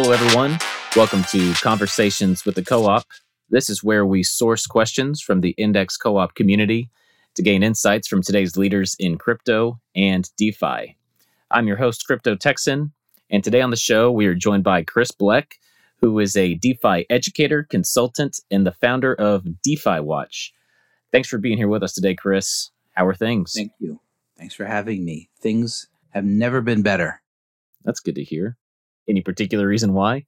Hello, everyone. Welcome to Conversations with the Coop. This is where we source questions from the Index Coop community to gain insights from today's leaders in crypto and DeFi. I'm your host, Crypto Texan, and today on the show, we are joined by Chris Blec, who is a DeFi educator, consultant, and the founder of DeFi Watch. Thanks for being here with us today, Chris. How are things? Thank you. Thanks for having me. Things have never been better. That's good to hear. Any particular reason why?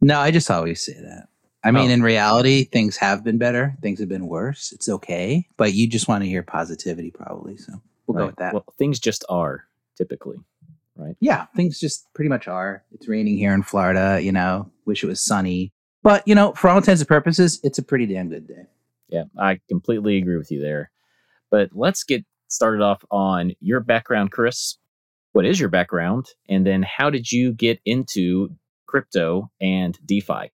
No, I just always say that. I mean, oh. in reality, things have been better. Things have been worse. It's okay, but you just want to hear positivity, probably. So we'll right. go with that. Well, things just are typically, right? Yeah, things just pretty much are. It's raining here in Florida. You know, wish it was sunny, but you know, for all intents and purposes, it's a pretty damn good day. Yeah, I completely agree with you there. But let's get started off on your background, Chris what is your background and then how did you get into crypto and defi?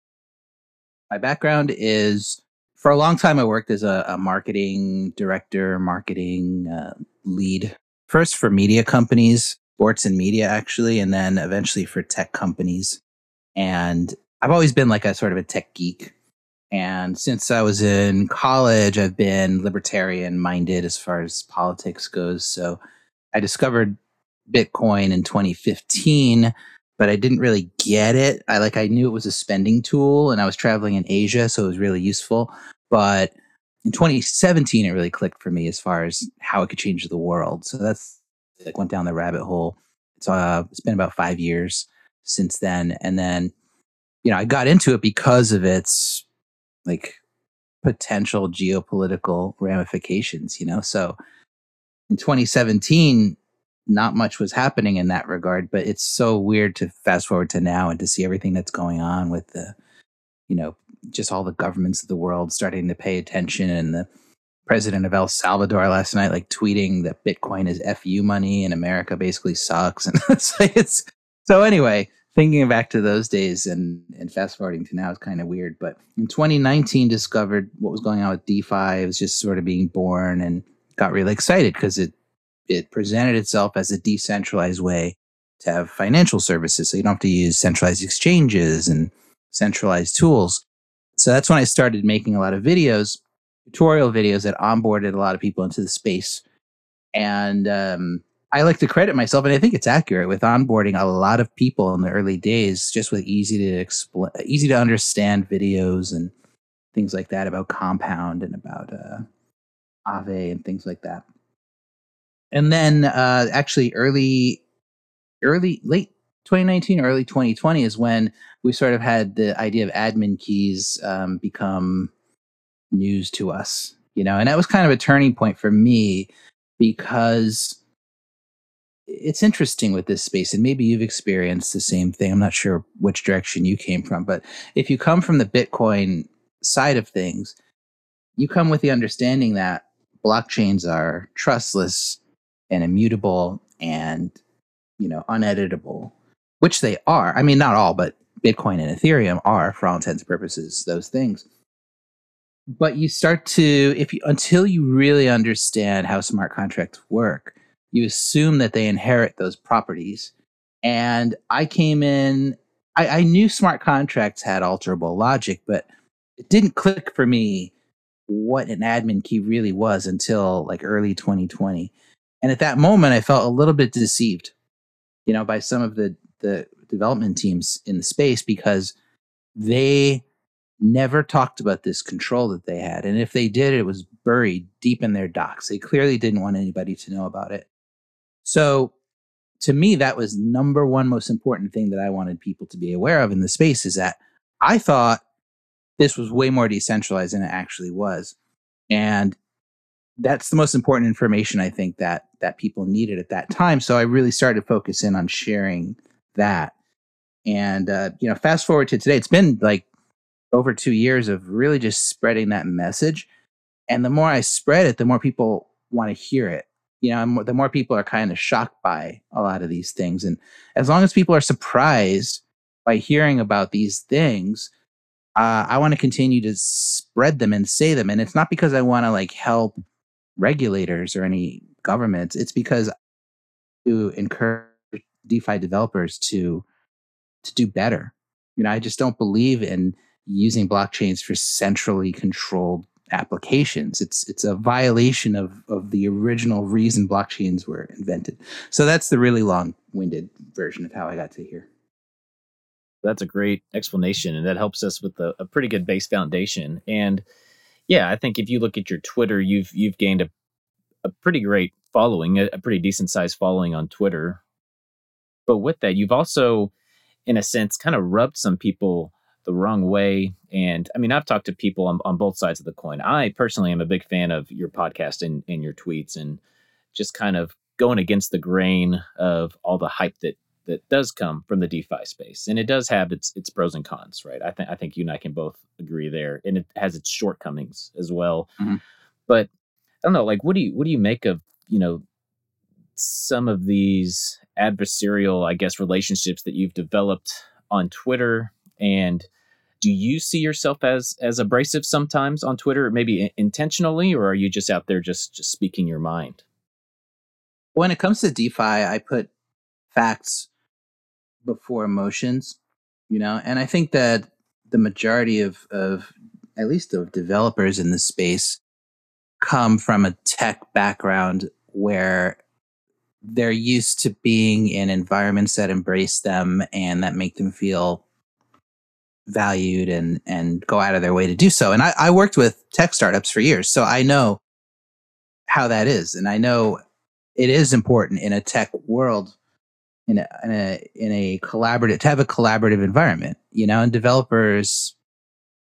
My background is for a long time i worked as a, a marketing director marketing uh, lead first for media companies sports and media actually and then eventually for tech companies. And i've always been like a sort of a tech geek. And since i was in college i've been libertarian minded as far as politics goes. So i discovered Bitcoin in 2015, but I didn't really get it. I like I knew it was a spending tool and I was traveling in Asia, so it was really useful. But in 2017 it really clicked for me as far as how it could change the world. So that's like went down the rabbit hole. It's uh it's been about 5 years since then and then you know, I got into it because of its like potential geopolitical ramifications, you know. So in 2017 not much was happening in that regard. But it's so weird to fast forward to now and to see everything that's going on with the, you know, just all the governments of the world starting to pay attention and the president of El Salvador last night like tweeting that Bitcoin is FU money and America basically sucks. And it's, it's so anyway, thinking back to those days and, and fast forwarding to now is kind of weird. But in 2019, discovered what was going on with DeFi. It was just sort of being born and got really excited because it it presented itself as a decentralized way to have financial services. So you don't have to use centralized exchanges and centralized tools. So that's when I started making a lot of videos, tutorial videos that onboarded a lot of people into the space. And um, I like to credit myself, and I think it's accurate with onboarding a lot of people in the early days, just with easy to explain, easy to understand videos and things like that about Compound and about uh, Aave and things like that and then uh, actually early, early, late 2019, early 2020 is when we sort of had the idea of admin keys um, become news to us, you know, and that was kind of a turning point for me because it's interesting with this space, and maybe you've experienced the same thing. I'm not sure which direction you came from, but if you come from the Bitcoin side of things, you come with the understanding that blockchains are trustless and immutable and you know uneditable which they are. I mean not all but bitcoin and ethereum are for all intents and purposes those things. But you start to if you until you really understand how smart contracts work you assume that they inherit those properties. And i came in I, I knew smart contracts had alterable logic but it didn't click for me what an admin key really was until like early 2020 and at that moment, I felt a little bit deceived, you know, by some of the the development teams in the space because they never talked about this control that they had. And if they did, it was buried deep in their docs. They clearly didn't want anybody to know about it. So to me, that was number one most important thing that I wanted people to be aware of in the space is that I thought this was way more decentralized than it actually was. And that's the most important information I think that that people needed at that time. So I really started focusing on sharing that. And uh, you know, fast forward to today, it's been like over two years of really just spreading that message. And the more I spread it, the more people want to hear it. You know, the more people are kind of shocked by a lot of these things. And as long as people are surprised by hearing about these things, uh, I want to continue to spread them and say them. And it's not because I want to like help regulators or any governments. It's because to encourage DeFi developers to to do better. You know, I just don't believe in using blockchains for centrally controlled applications. It's it's a violation of of the original reason blockchains were invented. So that's the really long-winded version of how I got to here. That's a great explanation, and that helps us with a, a pretty good base foundation. And yeah, I think if you look at your Twitter, you've you've gained a a pretty great following, a, a pretty decent sized following on Twitter. But with that, you've also, in a sense, kind of rubbed some people the wrong way. And I mean, I've talked to people on, on both sides of the coin. I personally am a big fan of your podcast and, and your tweets and just kind of going against the grain of all the hype that that does come from the DeFi space, and it does have its its pros and cons, right? I think I think you and I can both agree there, and it has its shortcomings as well. Mm-hmm. But don't know, like, what do you what do you make of you know some of these adversarial, I guess, relationships that you've developed on Twitter and do you see yourself as as abrasive sometimes on Twitter, maybe intentionally, or are you just out there just just speaking your mind? When it comes to DeFi, I put facts before emotions, you know, and I think that the majority of of at least of developers in this space come from a tech background where they're used to being in environments that embrace them and that make them feel valued and and go out of their way to do so. And I, I worked with tech startups for years, so I know how that is, and I know it is important in a tech world in a, in a in a collaborative to have a collaborative environment, you know, and developers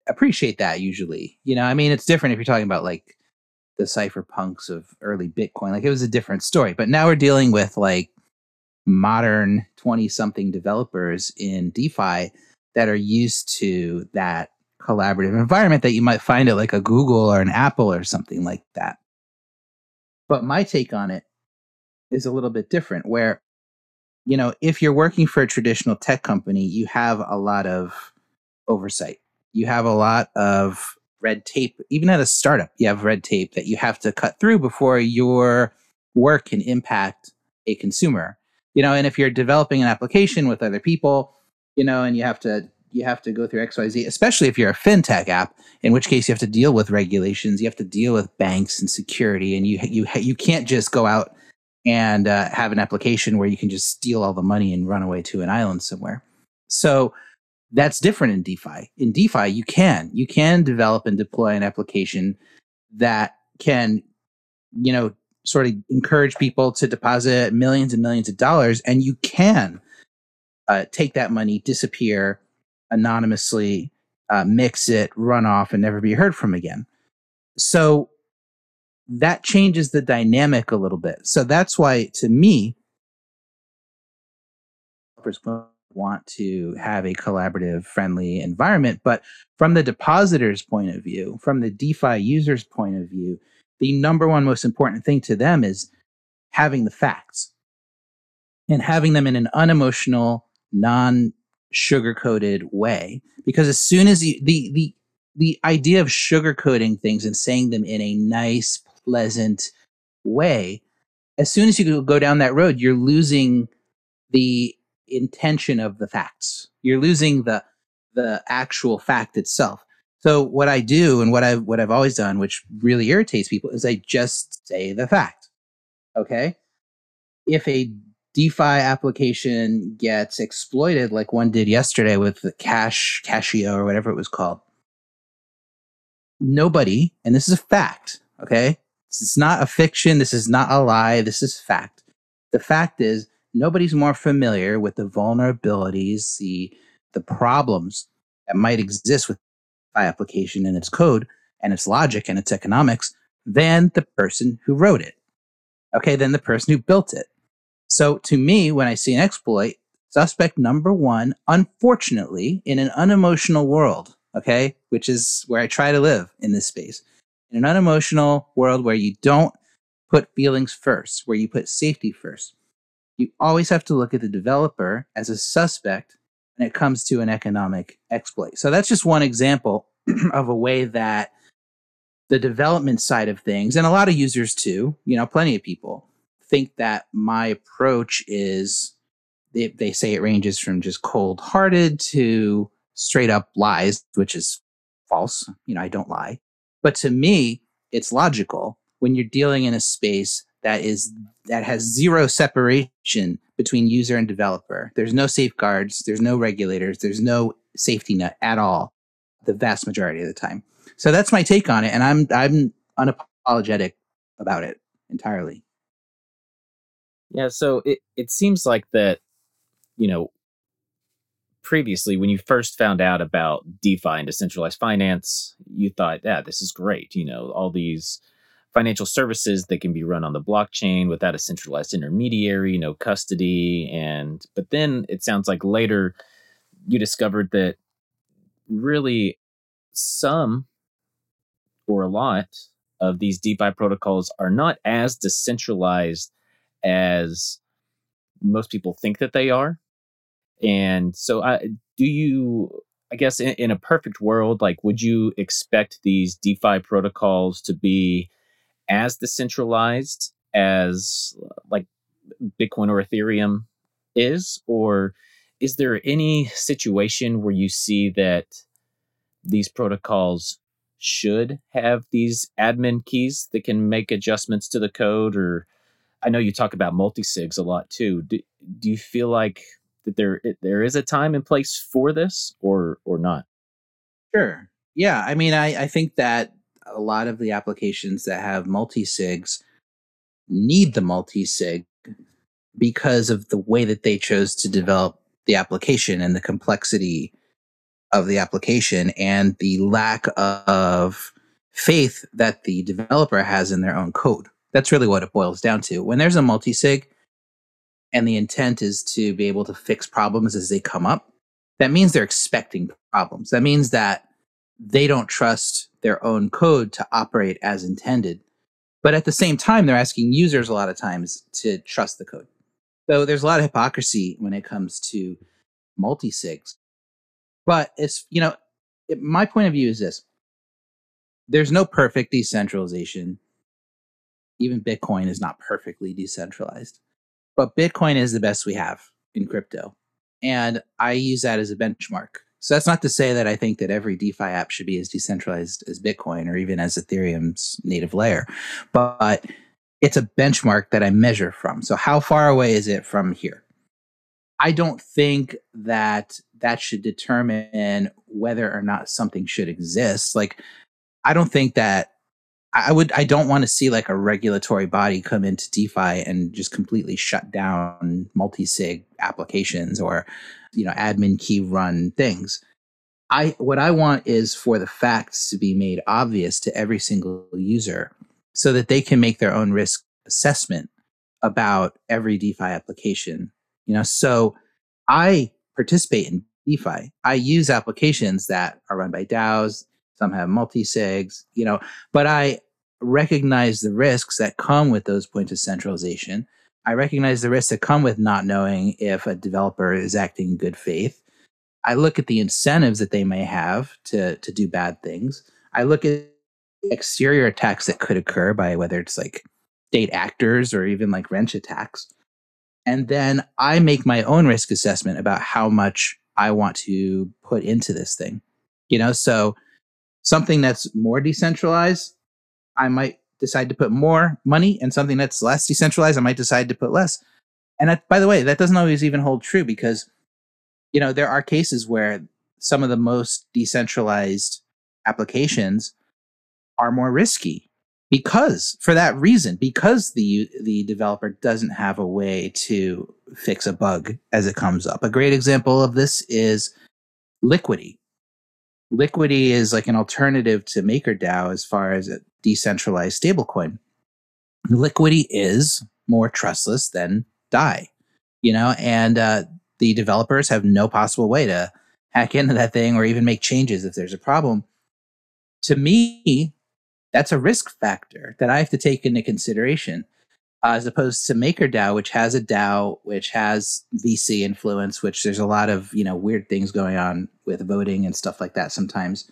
appreciate that usually. You know, I mean, it's different if you're talking about like the cypherpunks of early Bitcoin. Like it was a different story, but now we're dealing with like modern 20 something developers in DeFi that are used to that collaborative environment that you might find at like a Google or an Apple or something like that. But my take on it is a little bit different where you know, if you're working for a traditional tech company, you have a lot of oversight. You have a lot of red tape. Even at a startup, you have red tape that you have to cut through before your work can impact a consumer. You know, and if you're developing an application with other people, you know, and you have to you have to go through XYZ, especially if you're a fintech app, in which case you have to deal with regulations, you have to deal with banks and security, and you you you can't just go out and uh, have an application where you can just steal all the money and run away to an island somewhere. So that's different in DeFi. In DeFi, you can you can develop and deploy an application that can, you know, sort of encourage people to deposit millions and millions of dollars, and you can uh, take that money, disappear anonymously, uh, mix it, run off, and never be heard from again. So that changes the dynamic a little bit. So that's why, to me, want to have a collaborative, friendly environment. But from the depositor's point of view, from the DeFi user's point of view, the number one most important thing to them is having the facts and having them in an unemotional, non sugar coated way. Because as soon as you, the, the, the idea of sugarcoating things and saying them in a nice, pleasant way, as soon as you go down that road, you're losing the intention of the facts. You're losing the the actual fact itself. So what I do and what I've what I've always done, which really irritates people, is I just say the fact. Okay. If a DeFi application gets exploited like one did yesterday with the Cash Cashio or whatever it was called, nobody, and this is a fact, okay? This is not a fiction. This is not a lie. This is fact. The fact is, nobody's more familiar with the vulnerabilities, the the problems that might exist with DeFi application and its code and its logic and its economics than the person who wrote it. Okay, than the person who built it. So to me, when I see an exploit, suspect number one, unfortunately, in an unemotional world, okay, which is where I try to live in this space, in an unemotional world where you don't put feelings first, where you put safety first, you always have to look at the developer as a suspect when it comes to an economic exploit. So that's just one example of a way that the development side of things, and a lot of users too, you know, plenty of people think that my approach is they, they say it ranges from just cold hearted to straight up lies, which is false. You know, I don't lie. But to me, it's logical when you're dealing in a space that is that has zero separation between user and developer. There's no safeguards, there's no regulators, there's no safety net at all the vast majority of the time. So that's my take on it and I'm I'm unapologetic about it entirely. Yeah, so it it seems like that you know previously when you first found out about DeFi and decentralized finance, you thought, yeah, this is great. You know, all these financial services that can be run on the blockchain without a centralized intermediary, no custody. And, but then it sounds like later you discovered that really some or a lot of these DeFi protocols are not as decentralized as most people think that they are. And so, I, do you, I guess, in, in a perfect world, like, would you expect these DeFi protocols to be as decentralized as like Bitcoin or Ethereum is? Or is there any situation where you see that these protocols should have these admin keys that can make adjustments to the code? Or I know you talk about multi-sigs a lot too. Do, do you feel like that there there is a time and place for this or or not? Sure. Yeah. I mean, I, I think that a lot of the applications that have multi-sigs need the multi-sig because of the way that they chose to develop the application and the complexity of the application and the lack of faith that the developer has in their own code. That's really what it boils down to. When there's a multi-sig and the intent is to be able to fix problems as they come up, that means they're expecting problems. That means that they don't trust their own code to operate as intended. But at the same time, they're asking users a lot of times to trust the code. So there's a lot of hypocrisy when it comes to multi-sigs. But it's, you know, it, my point of view is this. There's no perfect decentralization. Even Bitcoin is not perfectly decentralized. But Bitcoin is the best we have in crypto. And I use that as a benchmark. So that's not to say that I think that every DeFi app should be as decentralized as Bitcoin or even as Ethereum's native layer, but it's a benchmark that I measure from. So how far away is it from here? I don't think that that should determine whether or not something should exist. Like, I don't think that I would I don't want to see like a regulatory body come into DeFi and just completely shut down multi-sig applications or you know admin key run things. I what I want is for the facts to be made obvious to every single user so that they can make their own risk assessment about every DeFi application. You know, so I participate in DeFi. I use applications that are run by DAOs some have multi-sigs, you know, but I recognize the risks that come with those points of centralization. I recognize the risks that come with not knowing if a developer is acting in good faith. I look at the incentives that they may have to to do bad things. I look at exterior attacks that could occur by whether it's like state actors or even like wrench attacks. And then I make my own risk assessment about how much I want to put into this thing. You know, so something that's more decentralized, I might decide to put more money, and something that's less decentralized, I might decide to put less. And that, by the way, that doesn't always even hold true because, you know, there are cases where some of the most decentralized applications are more risky because for that reason because the the developer doesn't have a way to fix a bug as it comes up a great example of this is liquity Liquity is like an alternative to MakerDAO as far as a decentralized stablecoin. Liquity is more trustless than DAI, you know, and uh, the developers have no possible way to hack into that thing or even make changes if there's a problem. To me, that's a risk factor that I have to take into consideration uh, as opposed to MakerDAO, which has a DAO, which has VC influence, which there's a lot of you know weird things going on with voting and stuff like that sometimes.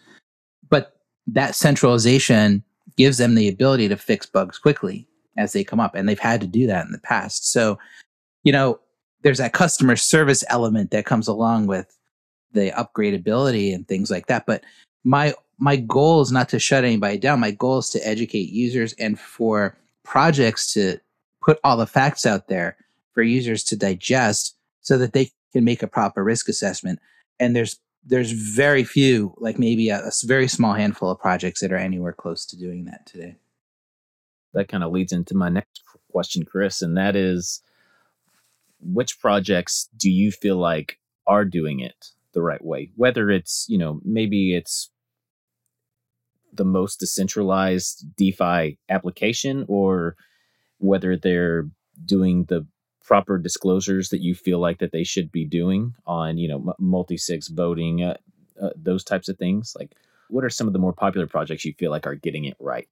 But that centralization gives them the ability to fix bugs quickly as they come up, and they've had to do that in the past. So, you know, there's that customer service element that comes along with the upgradability and things like that. But my my goal is not to shut anybody down. My goal is to educate users and for projects to put all the facts out there for users to digest so that they can make a proper risk assessment. And there's there's very few, like maybe a, a very small handful of projects that are anywhere close to doing that today. That kind of leads into my next question, Chris, and that is which projects do you feel like are doing it the right way? Whether it's, you know, maybe it's the most decentralized DeFi application or whether they're doing the proper disclosures that you feel like that they should be doing on you know multi-sig voting uh, uh, those types of things? Like what are some of the more popular projects you feel like are getting it right?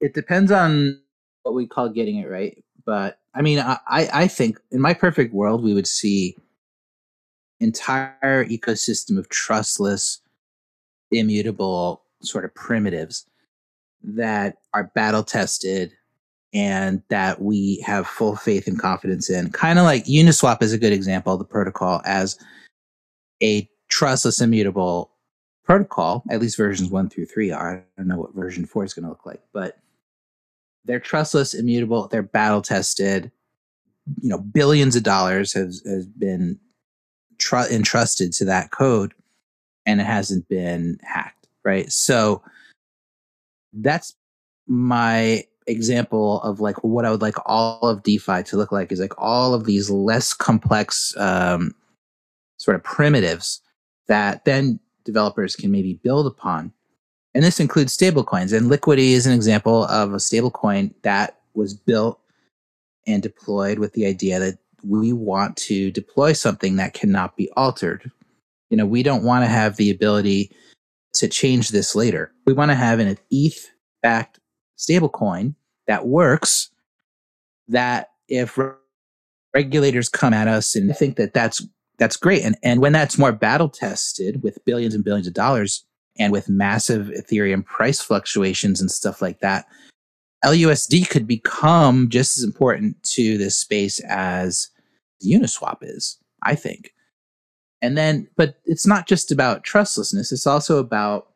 It depends on what we call getting it right but i mean i i think in my perfect world we would see entire ecosystem of trustless immutable sort of primitives that are battle tested and that we have full faith and confidence in. Kind of like Uniswap is a good example of the protocol as a trustless immutable protocol. At least versions one through three are. I don't know what version four is going to look like, but they're trustless, immutable, they're battle tested. You know, billions of dollars has has been tr- entrusted to that code, and it hasn't been hacked. Right, so that's my example of like what I would like all of DeFi to look like is like all of these less complex um, sort of primitives that then developers can maybe build upon. And this includes stablecoins. And Liquity is an example of a stablecoin that was built and deployed with the idea that we want to deploy something that cannot be altered. You know, we don't want to have the ability to change this later. We want to have an ETH backed stablecoin that works that if regulators come at us and think that that's that's great. And and when that's more battle tested with billions and billions of dollars and with massive ethereum price fluctuations and stuff like that lusd could become just as important to this space as uniswap is i think. And then but it's not just about trustlessness. It's also about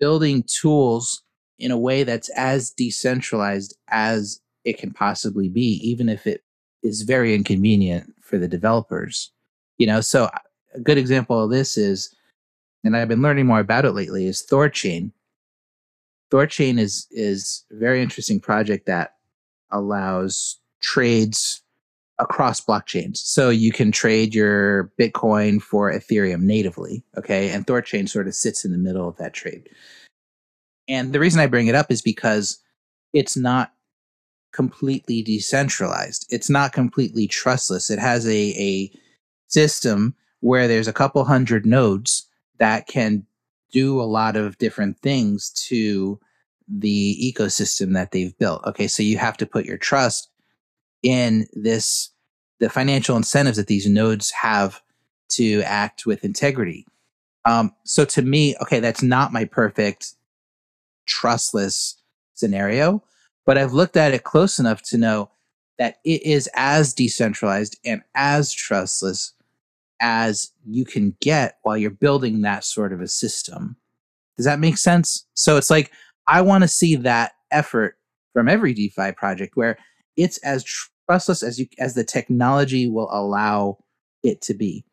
building tools in a way that's as decentralized as it can possibly be, even if it is very inconvenient for the developers. You know, so a good example of this is, and I've been learning more about it lately, is Thorchain. Thorchain is is a very interesting project that allows trades across blockchains. So you can trade your Bitcoin for Ethereum natively, okay? And Thorchain sort of sits in the middle of that trade. And the reason I bring it up is because it's not completely decentralized. It's not completely trustless. It has a, a system where there's a couple hundred nodes that can do a lot of different things to the ecosystem that they've built. Okay, so you have to put your trust in this the financial incentives that these nodes have to act with integrity. Um, so to me, okay, that's not my perfect trustless scenario, but I've looked at it close enough to know that it is as decentralized and as trustless as you can get while you're building that sort of a system. Does that make sense? So it's like I want to see that effort from every DeFi project where it's as trustless as you as the technology will allow it to be.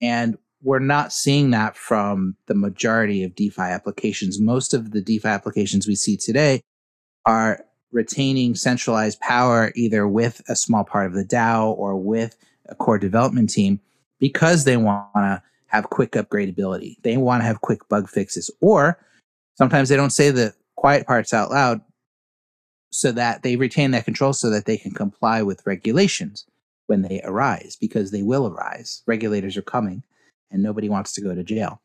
And we're not seeing that from the majority of DeFi applications. Most of the DeFi applications we see today are retaining centralized power either with a small part of the DAO or with a core development team because they want to have quick upgradability. They want to have quick bug fixes. Or sometimes they don't say the quiet parts out loud so that they retain that control so that they can comply with regulations when they arise because they will arise. Regulators are coming and nobody wants to go to jail.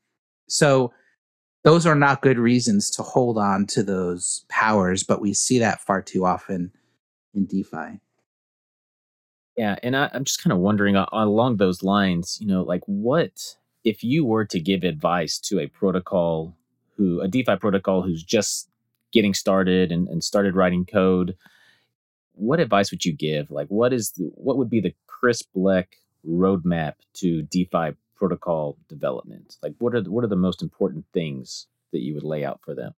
So those are not good reasons to hold on to those powers, but we see that far too often in DeFi. Yeah, and I, am just kind of wondering uh, along those lines, you know, like what if you were to give advice to a protocol who a DeFi protocol who's just getting started and, and started writing code, what advice would you give? Like what is the, what would be the Chris Blec roadmap to DeFi protocol development? Like, what are the, what are the most important things that you would lay out for them?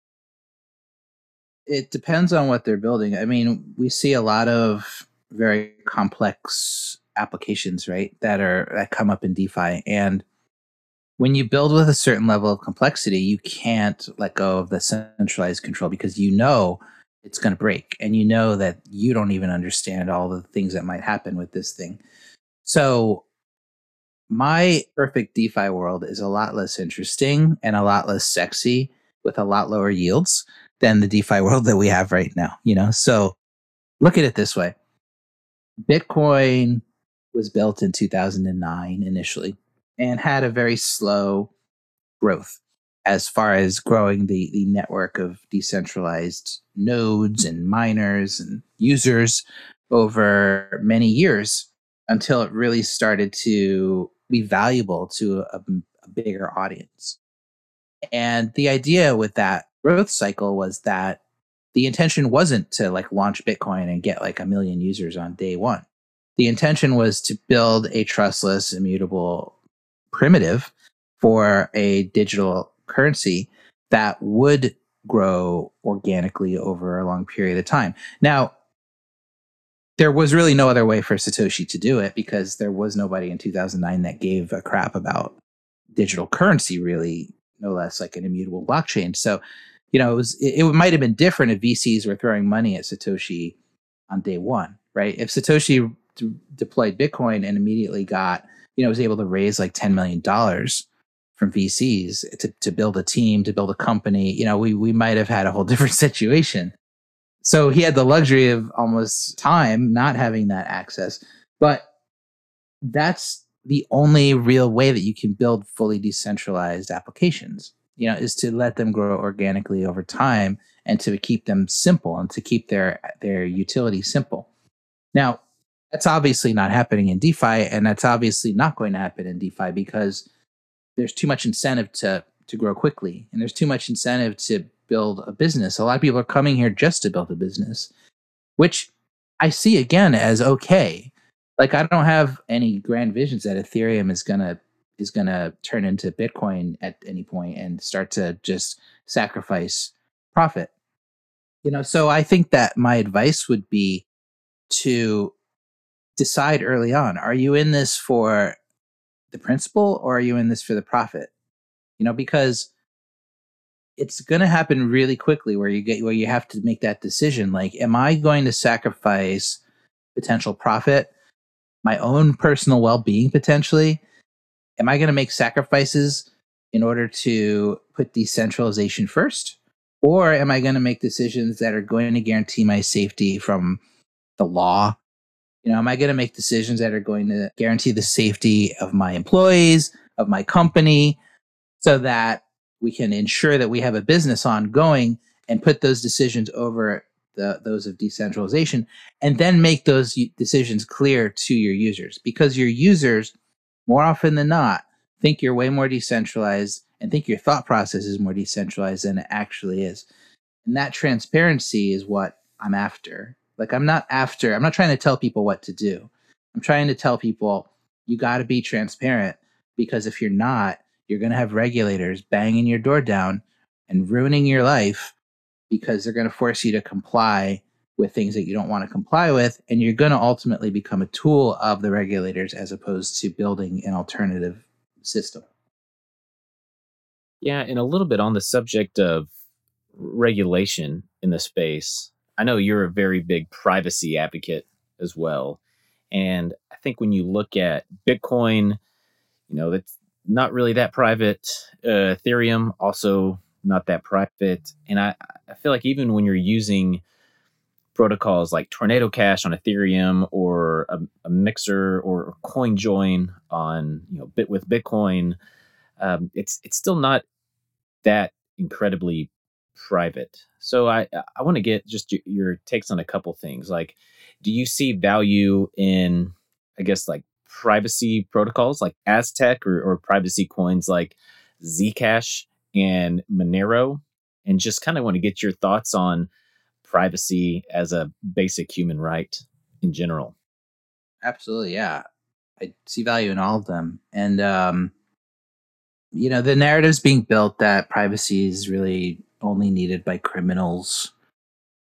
It depends on what they're building. I mean, we see a lot of very complex applications, right? That are that come up in DeFi, and when you build with a certain level of complexity, you can't let go of the centralized control because you know it's going to break, and you know that you don't even understand all the things that might happen with this thing. So my perfect DeFi world is a lot less interesting and a lot less sexy with a lot lower yields than the DeFi world that we have right now. You know, so look at it this way. Bitcoin was built in 2009 initially and had a very slow growth as far as growing the, the network of decentralized nodes and miners and users over many years until it really started to be valuable to a, a bigger audience. And the idea with that growth cycle was that the intention wasn't to like launch Bitcoin and get like a million users on day one. The intention was to build a trustless, immutable primitive for a digital currency that would grow organically over a long period of time. Now, there was really no other way for Satoshi to do it because there was nobody in 2009 that gave a crap about digital currency, really, no less like an immutable blockchain. So, you know, it was it, it might have been different if VCs were throwing money at Satoshi on day one, right? If Satoshi d- deployed Bitcoin and immediately got, you know, was able to raise like $10 million from VCs to, to build a team, to build a company, you know, we, we might have had a whole different situation. So he had the luxury of almost time not having that access. But that's the only real way that you can build fully decentralized applications, you know, is to let them grow organically over time and to keep them simple and to keep their their utility simple. Now, that's obviously not happening in DeFi, and that's obviously not going to happen in DeFi because there's too much incentive to to grow quickly, and there's too much incentive to build a business. A lot of people are coming here just to build a business, which I see again as okay. Like I don't have any grand visions that Ethereum is gonna is gonna turn into Bitcoin at any point and start to just sacrifice profit. You know, so I think that my advice would be to decide early on are you in this for the principle or are you in this for the profit you know because it's going to happen really quickly where you get where you have to make that decision like am i going to sacrifice potential profit my own personal well-being potentially? Am i going to make sacrifices in order to put decentralization first? Or am i going to make decisions that are going to guarantee my safety from the law? You know, am I going to make decisions that are going to guarantee the safety of my employees, of my company, so that we can ensure that we have a business ongoing and put those decisions over the, those of decentralization and then make those decisions clear to your users. Because your users more often than not think you're way more decentralized and think your thought process is more decentralized than it actually is. And that transparency is what i'm after. Like I'm not after, I'm not trying to tell people what to do. I'm trying to tell people you got to be transparent because if you're not, you're going to have regulators banging your door down and ruining your life because they're going to force you to comply with things that you don't want to comply with. And you're going to ultimately become a tool of the regulators as opposed to building an alternative system. Yeah. And a little bit on the subject of regulation in the space. I know you're a very big privacy advocate as well. And I think when you look at Bitcoin, you know, that's not really that private. Uh, Ethereum, also not that private. And I, I feel like even when you're using protocols like Tornado Cash on Ethereum or a, a mixer or CoinJoin on, you know, Bit with Bitcoin, um, it's it's still not that incredibly private. So I I want to get just your, your takes on a couple things. Like, do you see value in I guess like privacy protocols like Aztec or, or privacy coins like Zcash and Monero? And just kind of want to get your thoughts on privacy as a basic human right in general. Absolutely, yeah. I see value in all of them. And um, you know, the narrative's being built that privacy is really only needed by criminals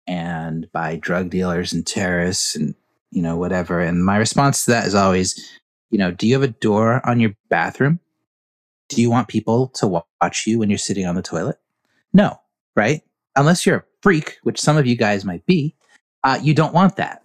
and by drug dealers and terrorists and you know whatever. And my response to that is always, you know, do you have a door on your bathroom? Do you want people to watch you when you're sitting on the toilet? No, right? Unless you're a freak, which some of you guys might be, uh, you don't want that.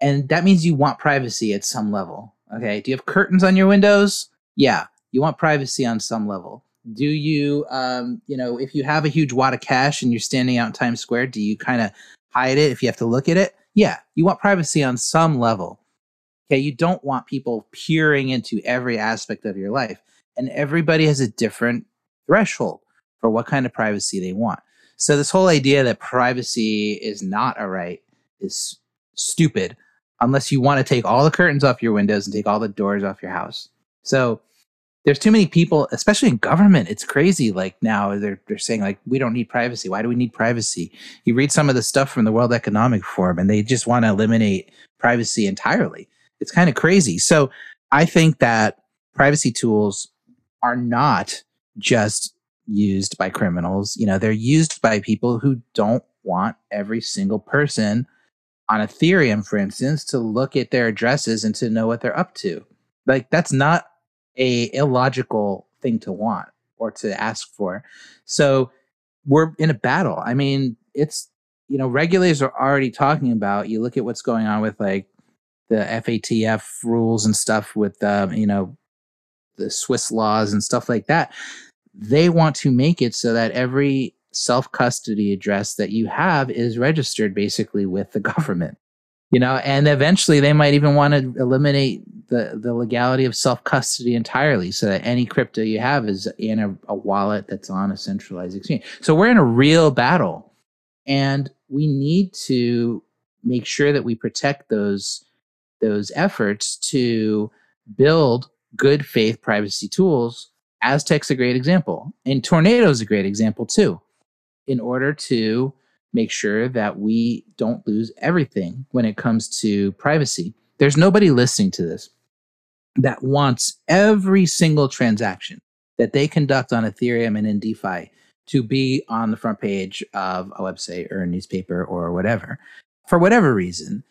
And that means you want privacy at some level. Okay. Do you have curtains on your windows? Yeah. You want privacy on some level. Do you, um, you know, if you have a huge wad of cash and you're standing out in Times Square, do you kind of hide it if you have to look at it? Yeah. You want privacy on some level. Okay. You don't want people peering into every aspect of your life. And everybody has a different threshold for what kind of privacy they want. So, this whole idea that privacy is not a right is stupid unless you want to take all the curtains off your windows and take all the doors off your house. So, there's too many people, especially in government. It's crazy. Like now, they're they're saying like we don't need privacy. Why do we need privacy? You read some of the stuff from the World Economic Forum, and they just want to eliminate privacy entirely. It's kind of crazy. So I think that privacy tools are not just used by criminals. You know, they're used by people who don't want every single person on Ethereum, for instance, to look at their addresses and to know what they're up to. Like that's not a illogical thing to want or to ask for. So we're in a battle. I mean, it's you know, regulators are already talking about. You look at what's going on with like the FATF rules and stuff with um, you know the Swiss laws and stuff like that. They want to make it so that every self custody address that you have is registered basically with the government you know and eventually they might even want to eliminate the, the legality of self custody entirely so that any crypto you have is in a, a wallet that's on a centralized exchange. So we're in a real battle and we need to make sure that we protect those those efforts to build good faith privacy tools. Aztec's a great example and tornado is a great example too in order to make sure that we don't lose everything when it comes to privacy. There's nobody listening to this that wants every single transaction that they conduct on Ethereum and in DeFi to be on the front page of a website or a newspaper or whatever. For whatever reason,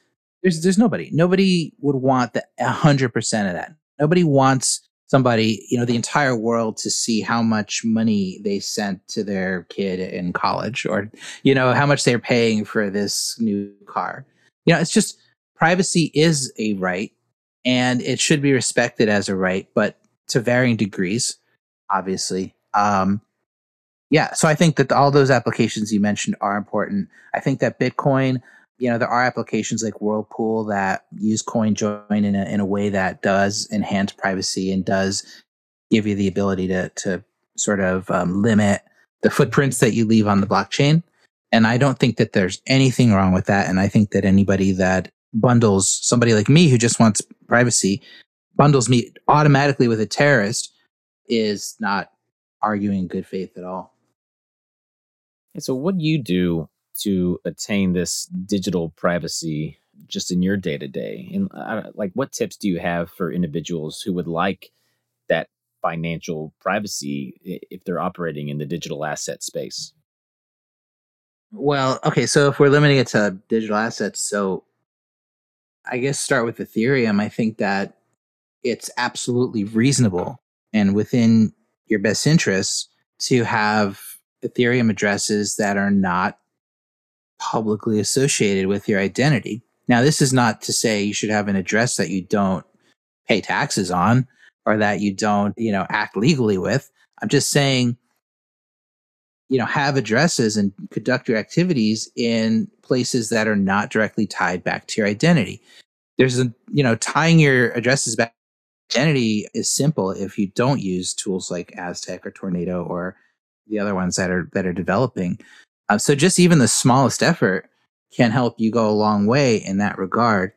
there's there's nobody. Nobody would want the hundred percent of that. Nobody wants somebody, you know, the entire world to see how much money they sent to their kid in college or, you know, how much they're paying for this new car. You know, it's just privacy is a right and it should be respected as a right, but to varying degrees, obviously. Um, yeah, so I think that all those applications you mentioned are important. I think that Bitcoin, you know, there are applications like Whirlpool that use CoinJoin in a, in a way that does enhance privacy and does give you the ability to, to sort of um, limit the footprints that you leave on the blockchain. And I don't think that there's anything wrong with that. And I think that anybody that bundles somebody like me who just wants privacy, bundles me automatically with a terrorist is not arguing good faith at all. so, what do you do to attain this digital privacy just in your day to day? And uh, like, what tips do you have for individuals who would like that financial privacy if they're operating in the digital asset space? Well, okay, so if we're limiting it to digital assets, so I guess start with Ethereum. I think that it's absolutely reasonable and within your best interests to have Ethereum addresses that are not publicly associated with your identity. Now, this is not to say you should have an address that you don't pay taxes on or that you don't, you know, act legally with. I'm just saying, you know, have addresses and conduct your activities in places that are not directly tied back to your identity. There's a, you know, tying your addresses back identity is simple if you don't use tools like Aztec or Tornado or the other ones that are that are developing. Uh, so just even the smallest effort can help you go a long way in that regard.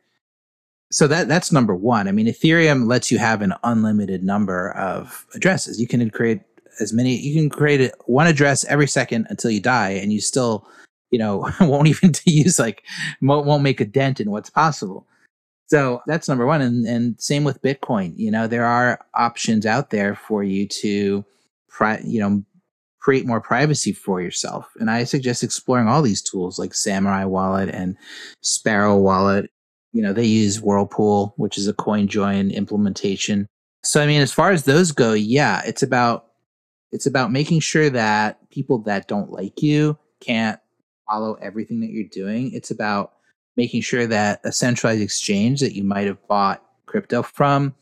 So that that's number one. I mean, Ethereum lets you have an unlimited number of addresses. You can create as many. You can create one address every second until you die, and you still, you know, won't even use like won't, make a dent in what's possible. So that's number one, and and same with Bitcoin. You know, there are options out there for you to pri- you know, create more privacy for yourself. And I suggest exploring all these tools like Samurai Wallet and Sparrow Wallet. You know, they use Whirlpool, which is a CoinJoin implementation. So I mean, as far as those go, yeah, it's about it's about making sure that people that don't like you can't follow everything that you're doing. It's about making sure that a centralized exchange that you might have bought crypto from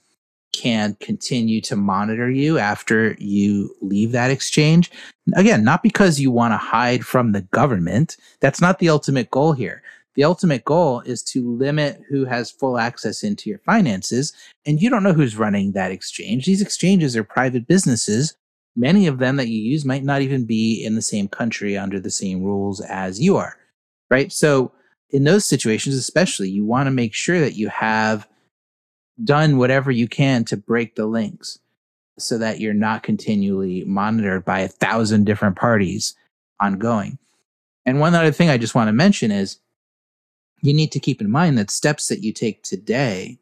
can continue to monitor you after you leave that exchange. Again, not because you want to hide from the government. That's not the ultimate goal here. The ultimate goal is to limit who has full access into your finances. And you don't know who's running that exchange. These exchanges are private businesses. Many of them that you use might not even be in the same country under the same rules as you are. Right. So, in those situations, especially, you want to make sure that you have done whatever you can to break the links so that you're not continually monitored by a thousand different parties ongoing. And one other thing I just want to mention is you need to keep in mind that steps that you take today,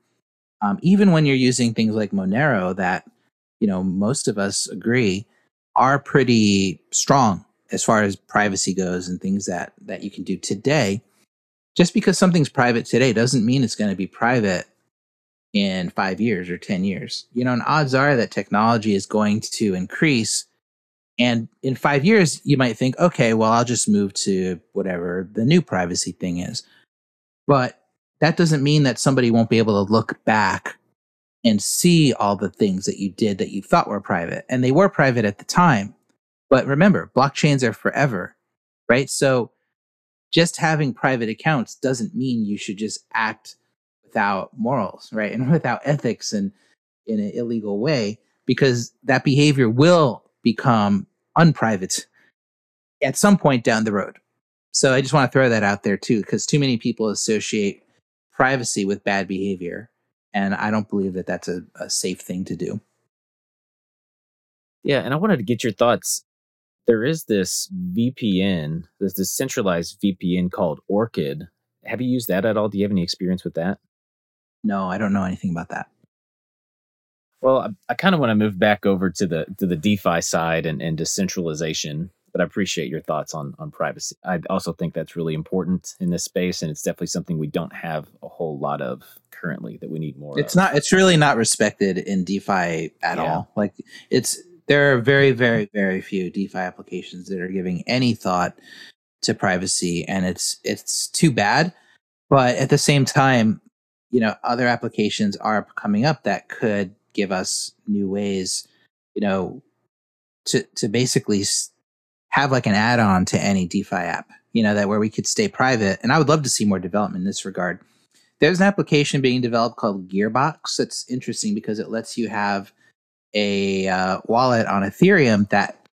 um, even when you're using things like Monero, that you know most of us agree are pretty strong as far as privacy goes and things that that you can do today. Just because something's private today doesn't mean it's going to be private in five years or 10 years. You know, and odds are that technology is going to increase. And in five years, you might think, okay, well, I'll just move to whatever the new privacy thing is. But that doesn't mean that somebody won't be able to look back and see all the things that you did that you thought were private. And they were private at the time. But remember, blockchains are forever, right? So just having private accounts doesn't mean you should just act without morals, right? And without ethics and in an illegal way, because that behavior will become unprivate at some point down the road. So I just want to throw that out there too, because too many people associate privacy with bad behavior. And I don't believe that that's a, a safe thing to do. Yeah. And I wanted to get your thoughts. There is this VPN, there's this centralized VPN called Orchid. Have you used that at all? Do you have any experience with that? No, I don't know anything about that. Well, I, I kind of want to move back over to the to the DeFi side and, and decentralization, but I appreciate your thoughts on on privacy. I also think that's really important in this space, and it's definitely something we don't have a whole lot of currently that we need more. It's of. not. It's really not respected in DeFi at yeah. all. Like it's there are very, very, very few DeFi applications that are giving any thought to privacy, and it's it's too bad. But at the same time, you know other applications are coming up that could give us new ways you know to to basically have like an add-on to any defi app you know that where we could stay private and i would love to see more development in this regard there's an application being developed called gearbox that's interesting because it lets you have a uh, wallet on ethereum that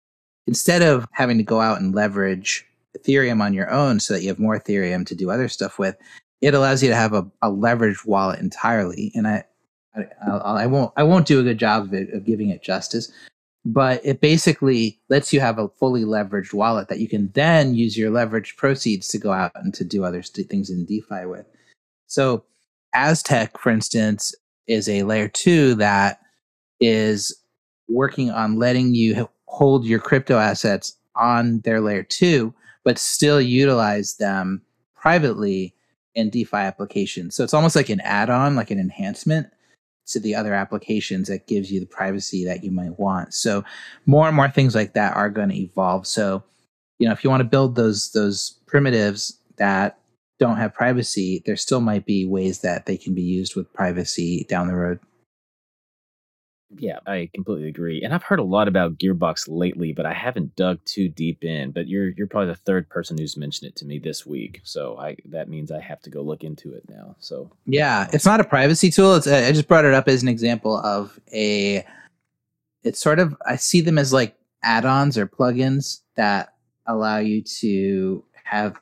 instead of having to go out and leverage ethereum on your own so that you have more ethereum to do other stuff with it allows you to have a, a leveraged wallet entirely. And I, I, I, won't, I won't do a good job of, it, of giving it justice, but it basically lets you have a fully leveraged wallet that you can then use your leveraged proceeds to go out and to do other st- things in DeFi with. So, Aztec, for instance, is a layer two that is working on letting you hold your crypto assets on their layer two, but still utilize them privately in DeFi applications. So it's almost like an add-on, like an enhancement to the other applications that gives you the privacy that you might want. So more and more things like that are going to evolve. So, you know, if you want to build those those primitives that don't have privacy, there still might be ways that they can be used with privacy down the road. Yeah, I completely agree. And I've heard a lot about Gearbox lately, but I haven't dug too deep in. But you're you're probably the third person who's mentioned it to me this week, so I that means I have to go look into it now. So yeah, it's not a privacy tool. It's I just brought it up as an example of a. It's sort of I see them as like add-ons or plugins that allow you to have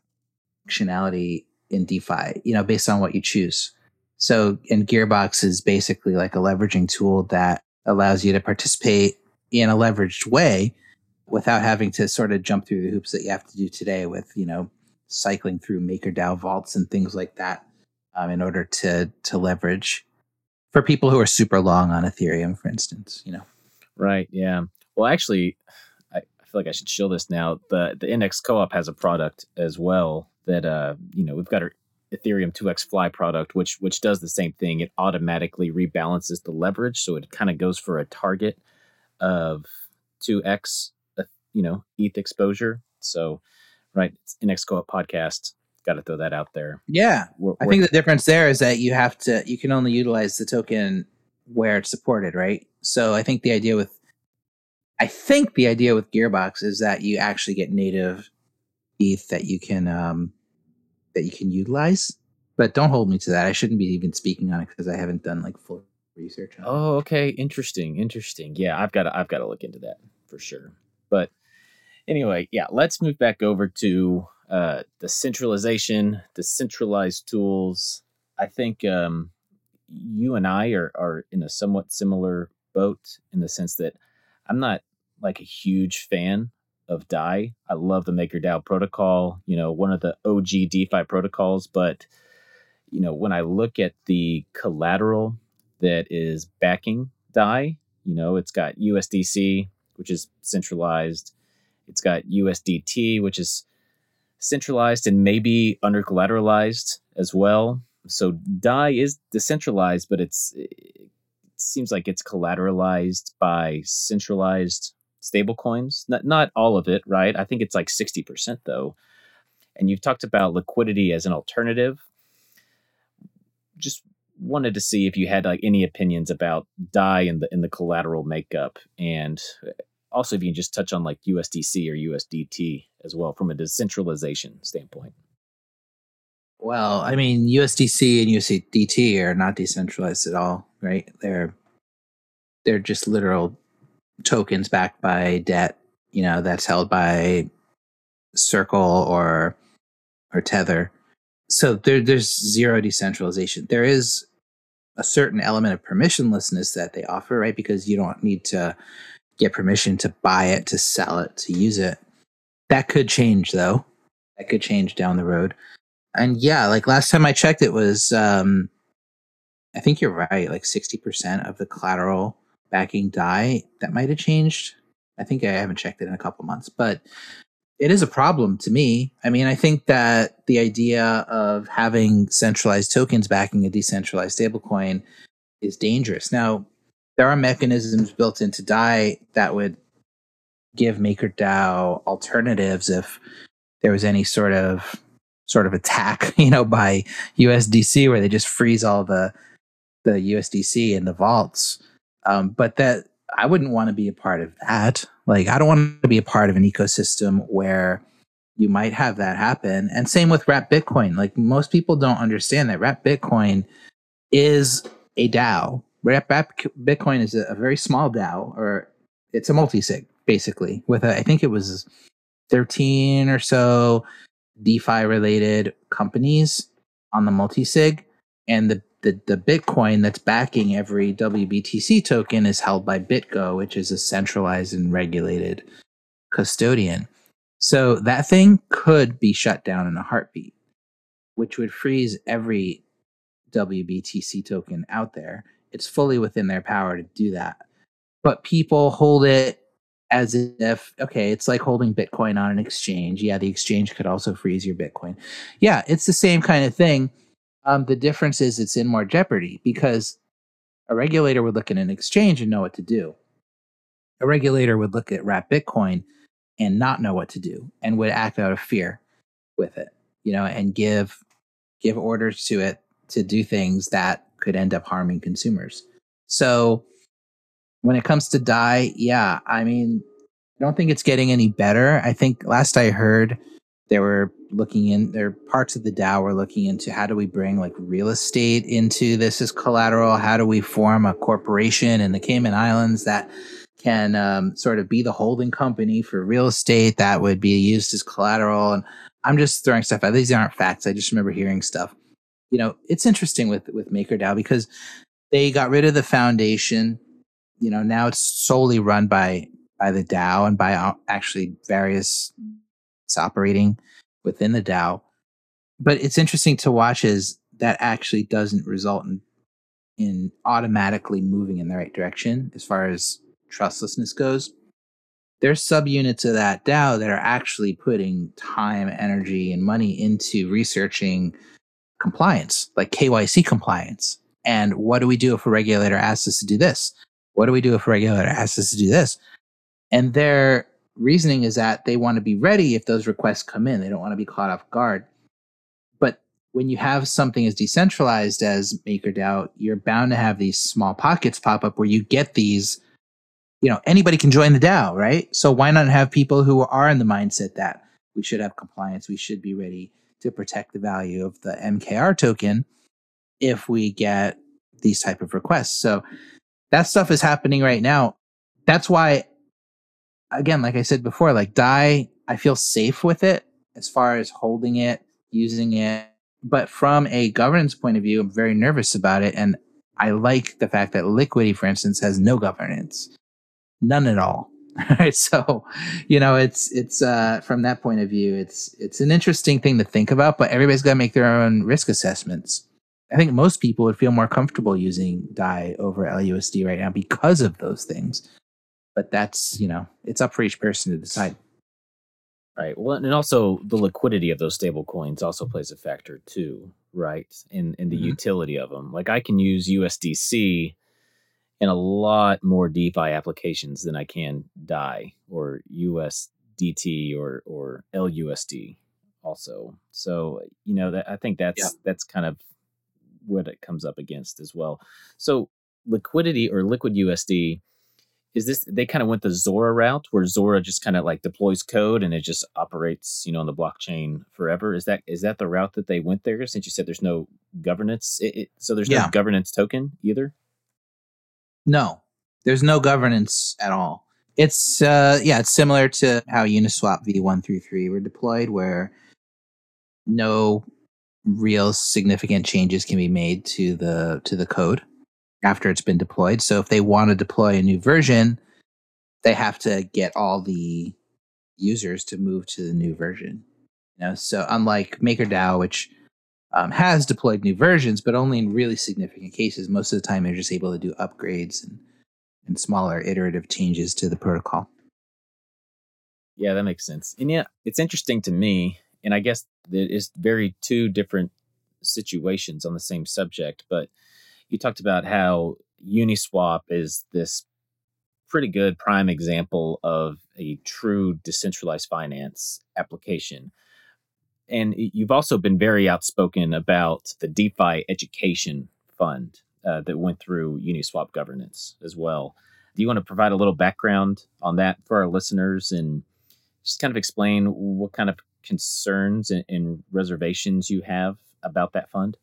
functionality in DeFi, you know, based on what you choose. So, and Gearbox is basically like a leveraging tool that allows you to participate in a leveraged way without having to sort of jump through the hoops that you have to do today with, you know, cycling through MakerDAO vaults and things like that um, in order to to leverage for people who are super long on Ethereum, for instance, you know. Right. Yeah. Well, actually, I, feel like I should show this now. The the Index Coop has a product as well that uh, you know we've got our Ethereum 2x FLI product, which which does the same thing. It automatically rebalances the leverage, so it kind of goes for a target of 2x, uh, you know, ETH exposure. So, right, it's Index Coop podcast. Got to throw that out there. Yeah, we're, I think the difference there is that you have to you can only utilize the token where it's supported, right? So I think the idea with I think the idea with Gearbox is that you actually get native ETH that you can um, that you can utilize. But don't hold me to that. I shouldn't be even speaking on it because I haven't done like full research on oh, it. Okay, interesting, interesting. Yeah, I've got to, I've got to look into that for sure. But anyway, yeah, let's move back over to uh, the centralization, the centralized tools. I think um, you and I are are in a somewhat similar boat in the sense that I'm not like a huge fan of DAI. I love the MakerDAO protocol, you know, one of the OG DeFi protocols. But, you know, when I look at the collateral that is backing DAI, you know, it's got USDC, which is centralized. It's got USDT, which is centralized and maybe under collateralized as well. So DAI is decentralized, but it's it seems like it's collateralized by centralized stablecoins. Not not all of it, right? I think it's like 60% though. And you've talked about Liquity as an alternative. Just wanted to see if you had like any opinions about DAI in the in the collateral makeup and also if you can just touch on like USDC or USDT as well from a decentralization standpoint. Well, I mean USDC and USDT are not decentralized at all, right? They're they're just literal tokens backed by debt, you know, that's held by Circle or or Tether. So there, there's zero decentralization. There is a certain element of permissionlessness that they offer, right? Because you don't need to get permission to buy it, to sell it, to use it. That could change though. That could change down the road. And yeah, like last time I checked, it was, um, I think you're right, like 60% of the collateral backing DAI. That might have changed. I think I haven't checked it in a couple months, but it is a problem to me. I mean, I think that the idea of having centralized tokens backing a decentralized stablecoin is dangerous. Now, there are mechanisms built into DAI that would give MakerDAO alternatives if there was any sort of sort of attack, you know, by USDC where they just freeze all the the USDC in the vaults. Um, but that I wouldn't want to be a part of that. Like, I don't want to be a part of an ecosystem where you might have that happen. And same with Wrap Bitcoin. Like, most people don't understand that Wrap Bitcoin is a DAO. Wrap, Bitcoin is a, very small DAO, or it's a multi sig basically. With a, I think it was thirteen or so DeFi related companies on the multi sig, and the the, the Bitcoin that's backing every WBTC token is held by BitGo, which is a centralized and regulated custodian. So that thing could be shut down in a heartbeat, which would freeze every WBTC token out there. It's fully within their power to do that. But people hold it as if, okay, it's like holding Bitcoin on an exchange. Yeah, the exchange could also freeze your Bitcoin. Yeah, it's the same kind of thing um, the difference is it's in more jeopardy because a regulator would look at an exchange and know what to do. A regulator would look at Wrap Bitcoin and not know what to do and would act out of fear with it, you know, and give give orders to it to do things that could end up harming consumers. So when it comes to DAI, yeah, I mean, I don't think it's getting any better. I think last I heard, there were looking in there parts of the DAO were looking into how do we bring like real estate into this as collateral? How do we form a corporation in the Cayman Islands that can um, sort of be the holding company for real estate that would be used as collateral? And I'm just throwing stuff out. These aren't facts. I just remember hearing stuff. You know, it's interesting with with MakerDAO because they got rid of the foundation. You know, now it's solely run by by the DAO and by uh, actually various operating within the DAO. But it's interesting to watch is that actually doesn't result in in automatically moving in the right direction as far as trustlessness goes. there's subunits of that DAO that are actually putting time, energy, and money into researching compliance, like KYC compliance. And what do we do if a regulator asks us to do this? What do we do if a regulator asks us to do this? And their reasoning is that they want to be ready if those requests come in. They don't want to be caught off guard. But when you have something as decentralized as MakerDAO, you're bound to have these small pockets pop up where you get these, you know, anybody can join the DAO, right? So why not have people who are in the mindset that we should have compliance, we should be ready to protect the value of the MKR token if we get these type of requests. So that stuff is happening right now. That's why, again, like I said before, like DAI, I feel safe with it as far as holding it, using it. But from a governance point of view, I'm very nervous about it. And I like the fact that Liquity, for instance, has no governance, none at all. so, you know, it's it's uh, from that point of view, it's it's an interesting thing to think about. But everybody's got to make their own risk assessments. I think most people would feel more comfortable using DAI over LUSD right now because of those things. But that's, you know, it's up for each person to decide. Right. Well, and also the liquidity of those stable coins also plays a factor too, right? In in the mm-hmm. utility of them. Like I can use USDC in a lot more DeFi applications than I can DAI or USDT or or LUSD also. So, you know, that I think that's yeah. that's kind of what it comes up against as well. So Liquity or liquid USD is this they kind of went the Zora route where Zora just kind of like deploys code and it just operates, you know, on the blockchain forever. Is that is that the route that they went there? Since you said there's no governance, it, it, so there's yeah. no governance token either. No, there's no governance at all. It's uh yeah, it's similar to how Uniswap v1 through 3 were deployed where no real significant changes can be made to the to the code after it's been deployed. So if they want to deploy a new version, they have to get all the users to move to the new version. You know, so unlike MakerDAO, which um, has deployed new versions, but only in really significant cases. Most of the time, they're just able to do upgrades and, and smaller iterative changes to the protocol. Yeah, that makes sense. And yeah, it's interesting to me and I guess it is very two different situations on the same subject. But you talked about how Uniswap is this pretty good prime example of a true decentralized finance application. And you've also been very outspoken about the DeFi Education Fund uh, that went through Uniswap governance as well. Do you want to provide a little background on that for our listeners and just kind of explain what kind of concerns and, and reservations you have about that fund?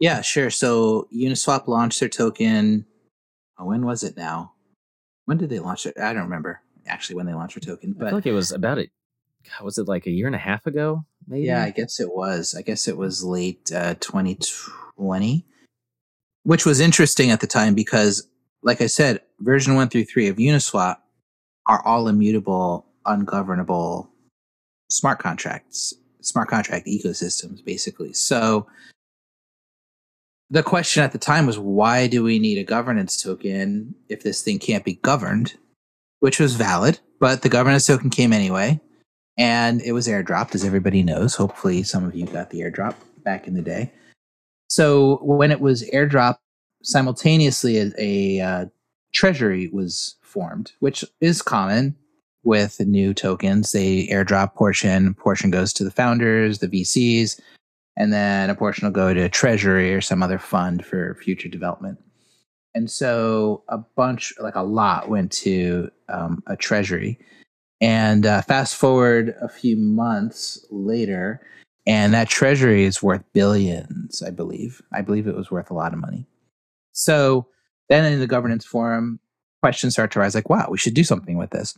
Yeah, sure. So Uniswap launched their token. Oh, when was it now? When did they launch it? I don't remember actually when they launched their token. But I feel like it was about it. Was it like a year and a half ago? Maybe. Yeah, I guess it was. I guess it was late uh, 2020, which was interesting at the time because, like I said, version one through three of Uniswap are all immutable, ungovernable smart contracts, smart contract ecosystems, basically. So the question at the time was why do we need a governance token if this thing can't be governed? Which was valid, but the governance token came anyway. And it was airdropped, as everybody knows. Hopefully, some of you got the airdrop back in the day. So, when it was airdropped, simultaneously, a, a uh, treasury was formed, which is common with new tokens. They airdrop portion, portion goes to the founders, the VCs, and then a portion will go to treasury or some other fund for future development. And so a bunch, like a lot, went to um, a treasury. And uh, fast forward a few months later, and that treasury is worth billions, I believe. I believe it was worth a lot of money. So then in the governance forum, questions start to rise like, wow, we should do something with this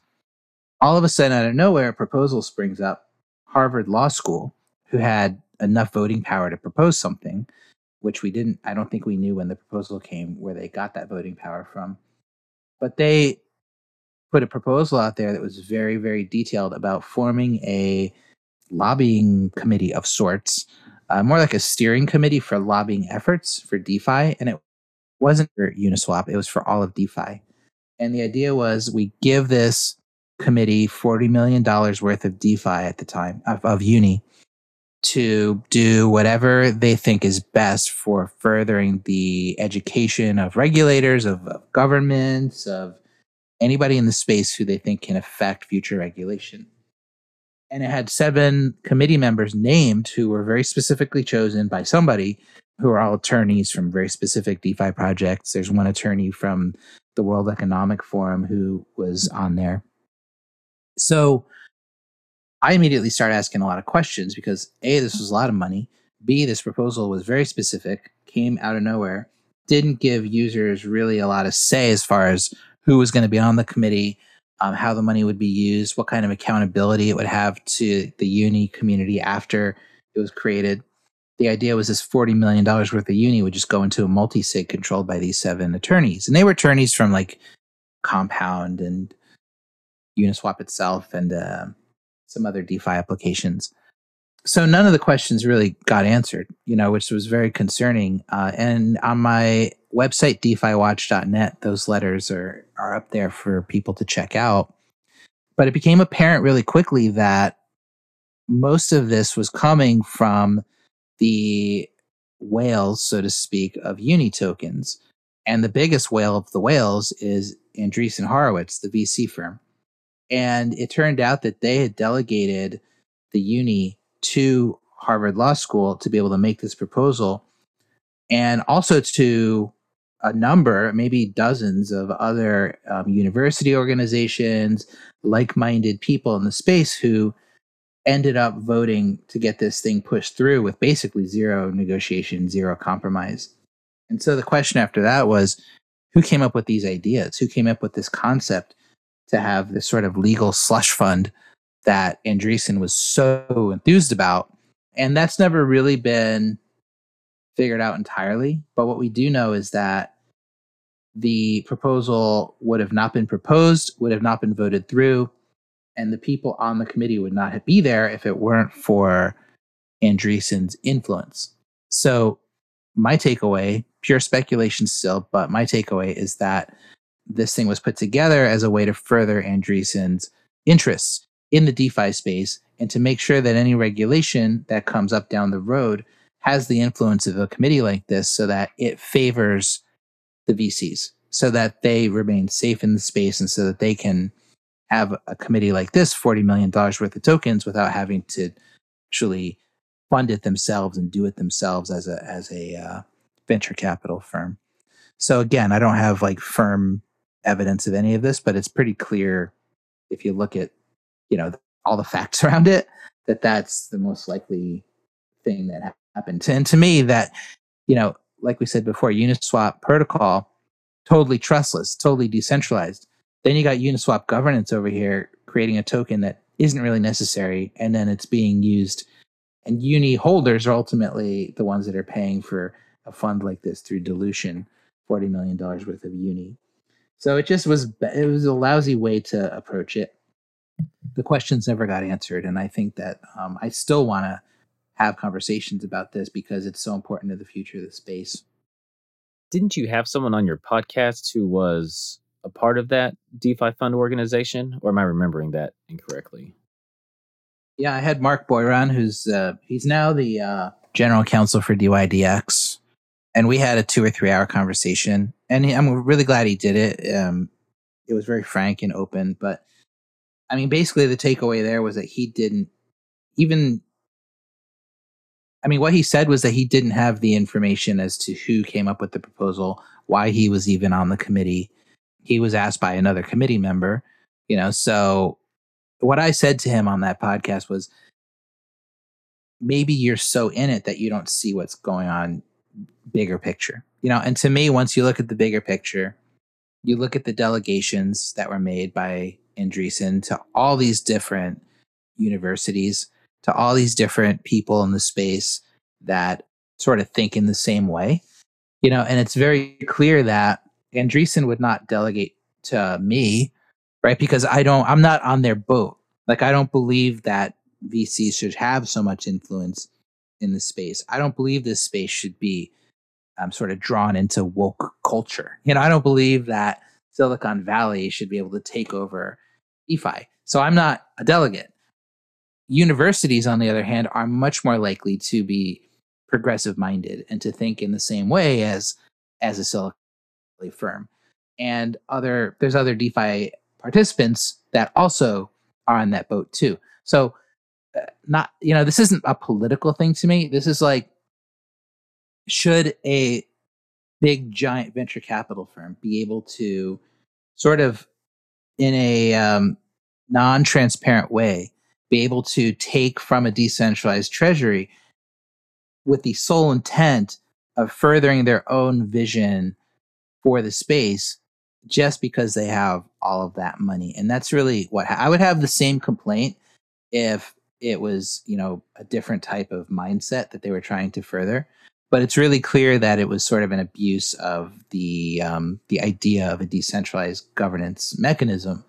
all of a sudden, out of nowhere, a proposal springs up. Harvard Law School, who had enough voting power to propose something, which we didn't, I don't think we knew when the proposal came where they got that voting power from. But they put a proposal out there that was very, very detailed about forming a lobbying committee of sorts, uh, more like a steering committee for lobbying efforts for DeFi. And it wasn't for Uniswap, it was for all of DeFi. And the idea was we give this committee $40 million worth of DeFi at the time of, of Uni to do whatever they think is best for furthering the education of regulators, of, of governments, of anybody in the space who they think can affect future regulation. And it had seven committee members named who were very specifically chosen by somebody who are all attorneys from very specific DeFi projects. There's one attorney from the World Economic Forum who was on there. So I immediately started asking a lot of questions because A, this was a lot of money. B, this proposal was very specific, came out of nowhere, didn't give users really a lot of say as far as who was going to be on the committee, um, how the money would be used, what kind of accountability it would have to the uni community after it was created. The idea was this $40 million worth of uni would just go into a multi sig controlled by these seven attorneys. And they were attorneys from like Compound and Uniswap itself and uh, some other DeFi applications. So none of the questions really got answered, you know, which was very concerning. Uh, and on my website, DeFiWatch.net, those letters are are up there for people to check out. But it became apparent really quickly that most of this was coming from the whales, so to speak, of uni tokens. And the biggest whale of the whales is Andreessen Horowitz, the VC firm. And it turned out that they had delegated the uni to Harvard Law School to be able to make this proposal and also to a number, maybe dozens of other um, university organizations, like minded people in the space who ended up voting to get this thing pushed through with basically zero negotiation, zero compromise. And so the question after that was who came up with these ideas? Who came up with this concept to have this sort of legal slush fund that Andreessen was so enthused about. And that's never really been figured out entirely. But what we do know is that the proposal would have not been proposed, would have not been voted through, and the people on the committee would not be there if it weren't for Andreessen's influence. So, my takeaway, pure speculation still, but my takeaway is that this thing was put together as a way to further Andreessen's interests in the DeFi space and to make sure that any regulation that comes up down the road has the influence of a committee like this so that it favors the VCs, so that they remain safe in the space and so that they can have a committee like this, $40 million worth of tokens, without having to actually fund it themselves and do it themselves as a, as a uh, venture capital firm. So again, I don't have like firm evidence of any of this, but it's pretty clear if you look at, you know, all the facts around it, that that's the most likely thing that happened. And to me, that, you know, like we said before, Uniswap protocol, totally trustless, totally decentralized. Then you got Uniswap governance over here creating a token that isn't really necessary, and then it's being used. And uni holders are ultimately the ones that are paying for a fund like this through dilution, $40 million worth of uni. So it just was it was a lousy way to approach it. The questions never got answered, and I think that um, I still want to have conversations about this because it's so important to the future of the space. Didn't you have someone on your podcast who was a part of that DeFi fund organization, or am I remembering that incorrectly? Yeah, I had Marc Boiron, who's uh, he's now the uh, general counsel for DYDX, and we had a two or three hour conversation and he, I'm really glad he did it. Um, it was very frank and open, but I mean, basically, the takeaway there was that he didn't even. I mean, what he said was that he didn't have the information as to who came up with the proposal, why he was even on the committee. He was asked by another committee member, you know. So, what I said to him on that podcast was maybe you're so in it that you don't see what's going on bigger picture you know, and to me, once you look at the bigger picture, you look at the delegations that were made by Andreessen to all these different universities, to all these different people in the space that sort of think in the same way, you know, and it's very clear that Andreessen would not delegate to me, right? Because I don't, I'm not on their boat. Like, I don't believe that VCs should have so much influence in the space. I don't believe this space should be um, sort of drawn into woke culture. You know, I don't believe that Silicon Valley should be able to take over DeFi. So I'm not a delegate. Universities, on the other hand, are much more likely to be progressive minded and to think in the same way as as a Silicon Valley firm. And other there's other DeFi participants that also are on that boat too. So not you know this isn't a political thing to me. This is like should a big giant venture capital firm be able to sort of in a um, non-transparent way be able to take from a decentralized treasury with the sole intent of furthering their own vision for the space just because they have all of that money and that's really what i would have the same complaint if it was you know a different type of mindset that they were trying to further. But it's really clear that it was sort of an abuse of the um, the idea of a decentralized governance mechanism.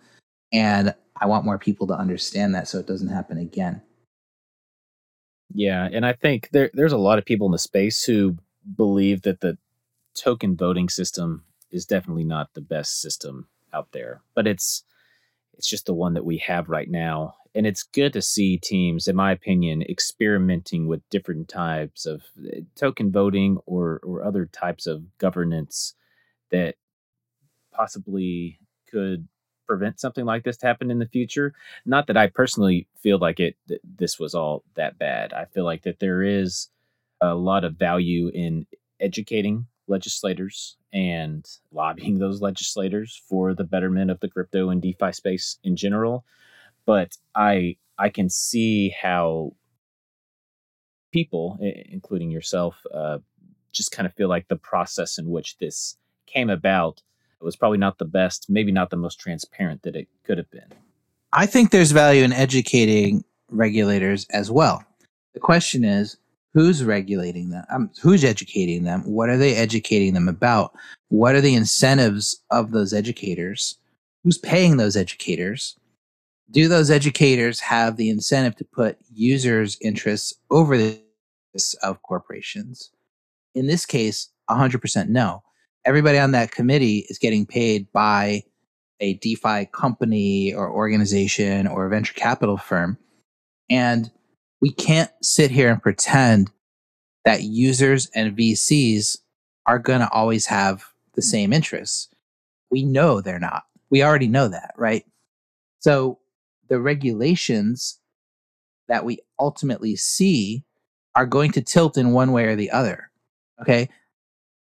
And i want more people to understand that so it doesn't happen again. Yeah and i think there, there's a lot of people in the space who believe that the token voting system is definitely not the best system out there. But it's it's just the one that we have right now and it's good to see teams, in my opinion, experimenting with different types of eh, token voting or or other types of governance that possibly could prevent something like this to happen in the future. Not that I personally feel like it th- this was all that bad. I feel like that there is a lot of value in educating legislators and lobbying those legislators for the betterment of the crypto and DeFi space in general but I I can see how people, including yourself, uh, just kind of feel like the process in which this came about was probably not the best, maybe not the most transparent that it could have been. I think there's value in educating regulators as well. The question is, who's regulating them? Um, who's educating them? What are they educating them about? What are the incentives of those educators? Who's paying those educators? Do those educators have the incentive to put users' interests over the interests of corporations? In this case, 100% no. Everybody on that committee is getting paid by a DeFi company or organization or a venture capital firm. And we can't sit here and pretend that users and VCs are going to always have the same interests. We know they're not. We already know that, right? So the regulations that we ultimately see are going to tilt in one way or the other. Okay.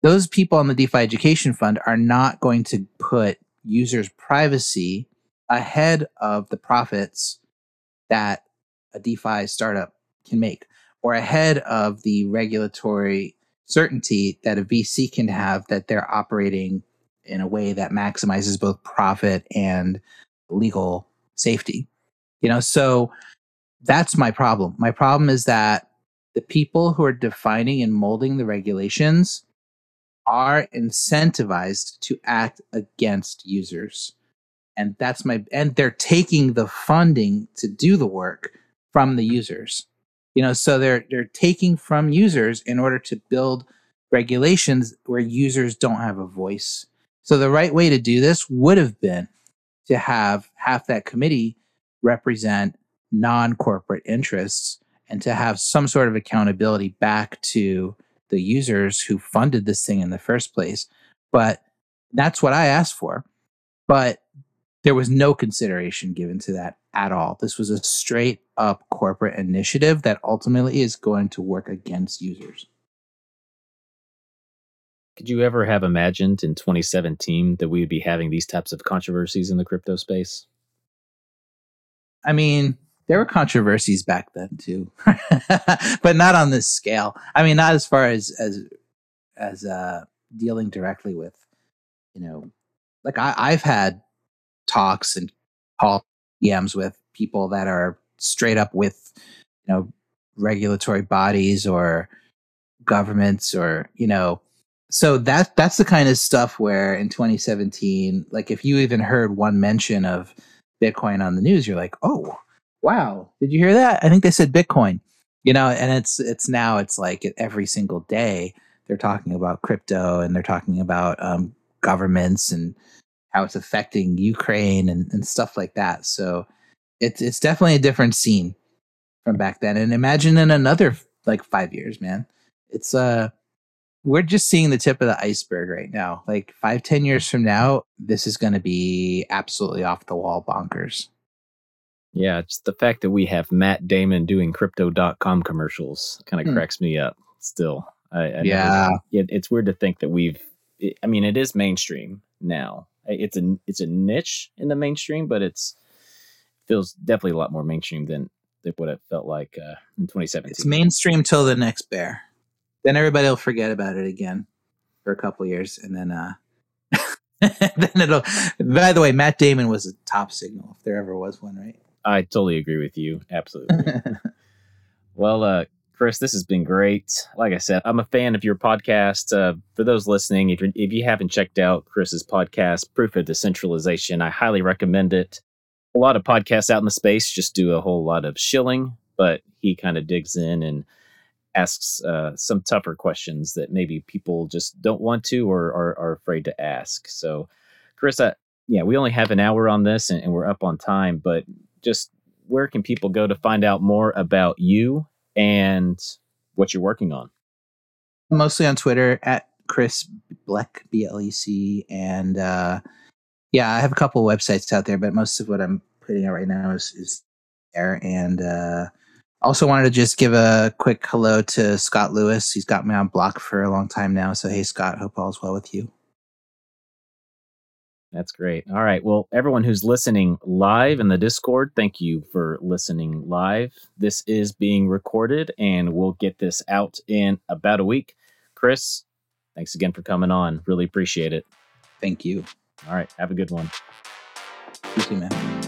Those people on the DeFi Education Fund are not going to put users' privacy ahead of the profits that a DeFi startup can make or ahead of the regulatory certainty that a VC can have that they're operating in a way that maximizes both profit and legal safety. You know, so that's my problem. My problem is that the people who are defining and molding the regulations are incentivized to act against users. And that's my and they're taking the funding to do the work from the users. You know, so they're they're taking from users in order to build regulations where users don't have a voice. So the right way to do this would have been to have half that committee represent non corporate interests and to have some sort of accountability back to the users who funded this thing in the first place. But that's what I asked for. But there was no consideration given to that at all. This was a straight up corporate initiative that ultimately is going to work against users. Could you ever have imagined in 2017 that we would be having these types of controversies in the crypto space? I mean, there were controversies back then too, but not on this scale. I mean, not as far as as as uh, dealing directly with, you know, like I, I've had talks and call DMs with people that are straight up with, you know, regulatory bodies or governments or you know so that that's the kind of stuff where in 2017 like if you even heard one mention of Bitcoin on the news, you're like, oh, wow, did you hear that? I think they said Bitcoin. You know, and it's it's now it's like every single day they're talking about crypto and they're talking about um, governments and how it's affecting Ukraine and, and stuff like that. So it's it's definitely a different scene from back then. And imagine in another like five years, man. It's uh we're just seeing the tip of the iceberg right now. Like five, ten years from now, this is gonna be absolutely off the wall bonkers. Yeah, it's the fact that we have Matt Damon doing crypto.com commercials kind of hmm. cracks me up still. I, I yeah. It, it's weird to think that we've, it, I mean, it is mainstream now. It's a, it's a niche in the mainstream, but it's, feels definitely a lot more mainstream than, than what it felt like uh, in 2017. It's mainstream till the next bear. Then everybody will forget about it again for a couple years, and then uh, then it'll. By the way, Matt Damon was a top signal if there ever was one, right? I totally agree with you. Absolutely. well, uh, Chris, this has been great. Like I said, I'm a fan of your podcast. Uh, for those listening, if, if you haven't checked out Chris's podcast, Proof of Decentralization, I highly recommend it. A lot of podcasts out in the space just do a whole lot of shilling, but he kind of digs in and asks uh, some tougher questions that maybe people just don't want to or are, are afraid to ask. So, Chris, yeah, we only have an hour on this and, and we're up on time, but just where can people go to find out more about you and what you're working on? Mostly on Twitter at Chris Blec, B L E C. And uh, yeah, I have a couple websites out there, but most of what I'm putting out right now is, is there. And uh, also wanted to just give a quick hello to Scott Lewis. He's got me on block for a long time now. So, hey, Scott, hope all's well with you. That's great. All right. Well, everyone who's listening live in the Discord, thank you for listening live. This is being recorded and we'll get this out in about a week. Chris, thanks again for coming on. Really appreciate it. Thank you. All right. Have a good one. You too, man.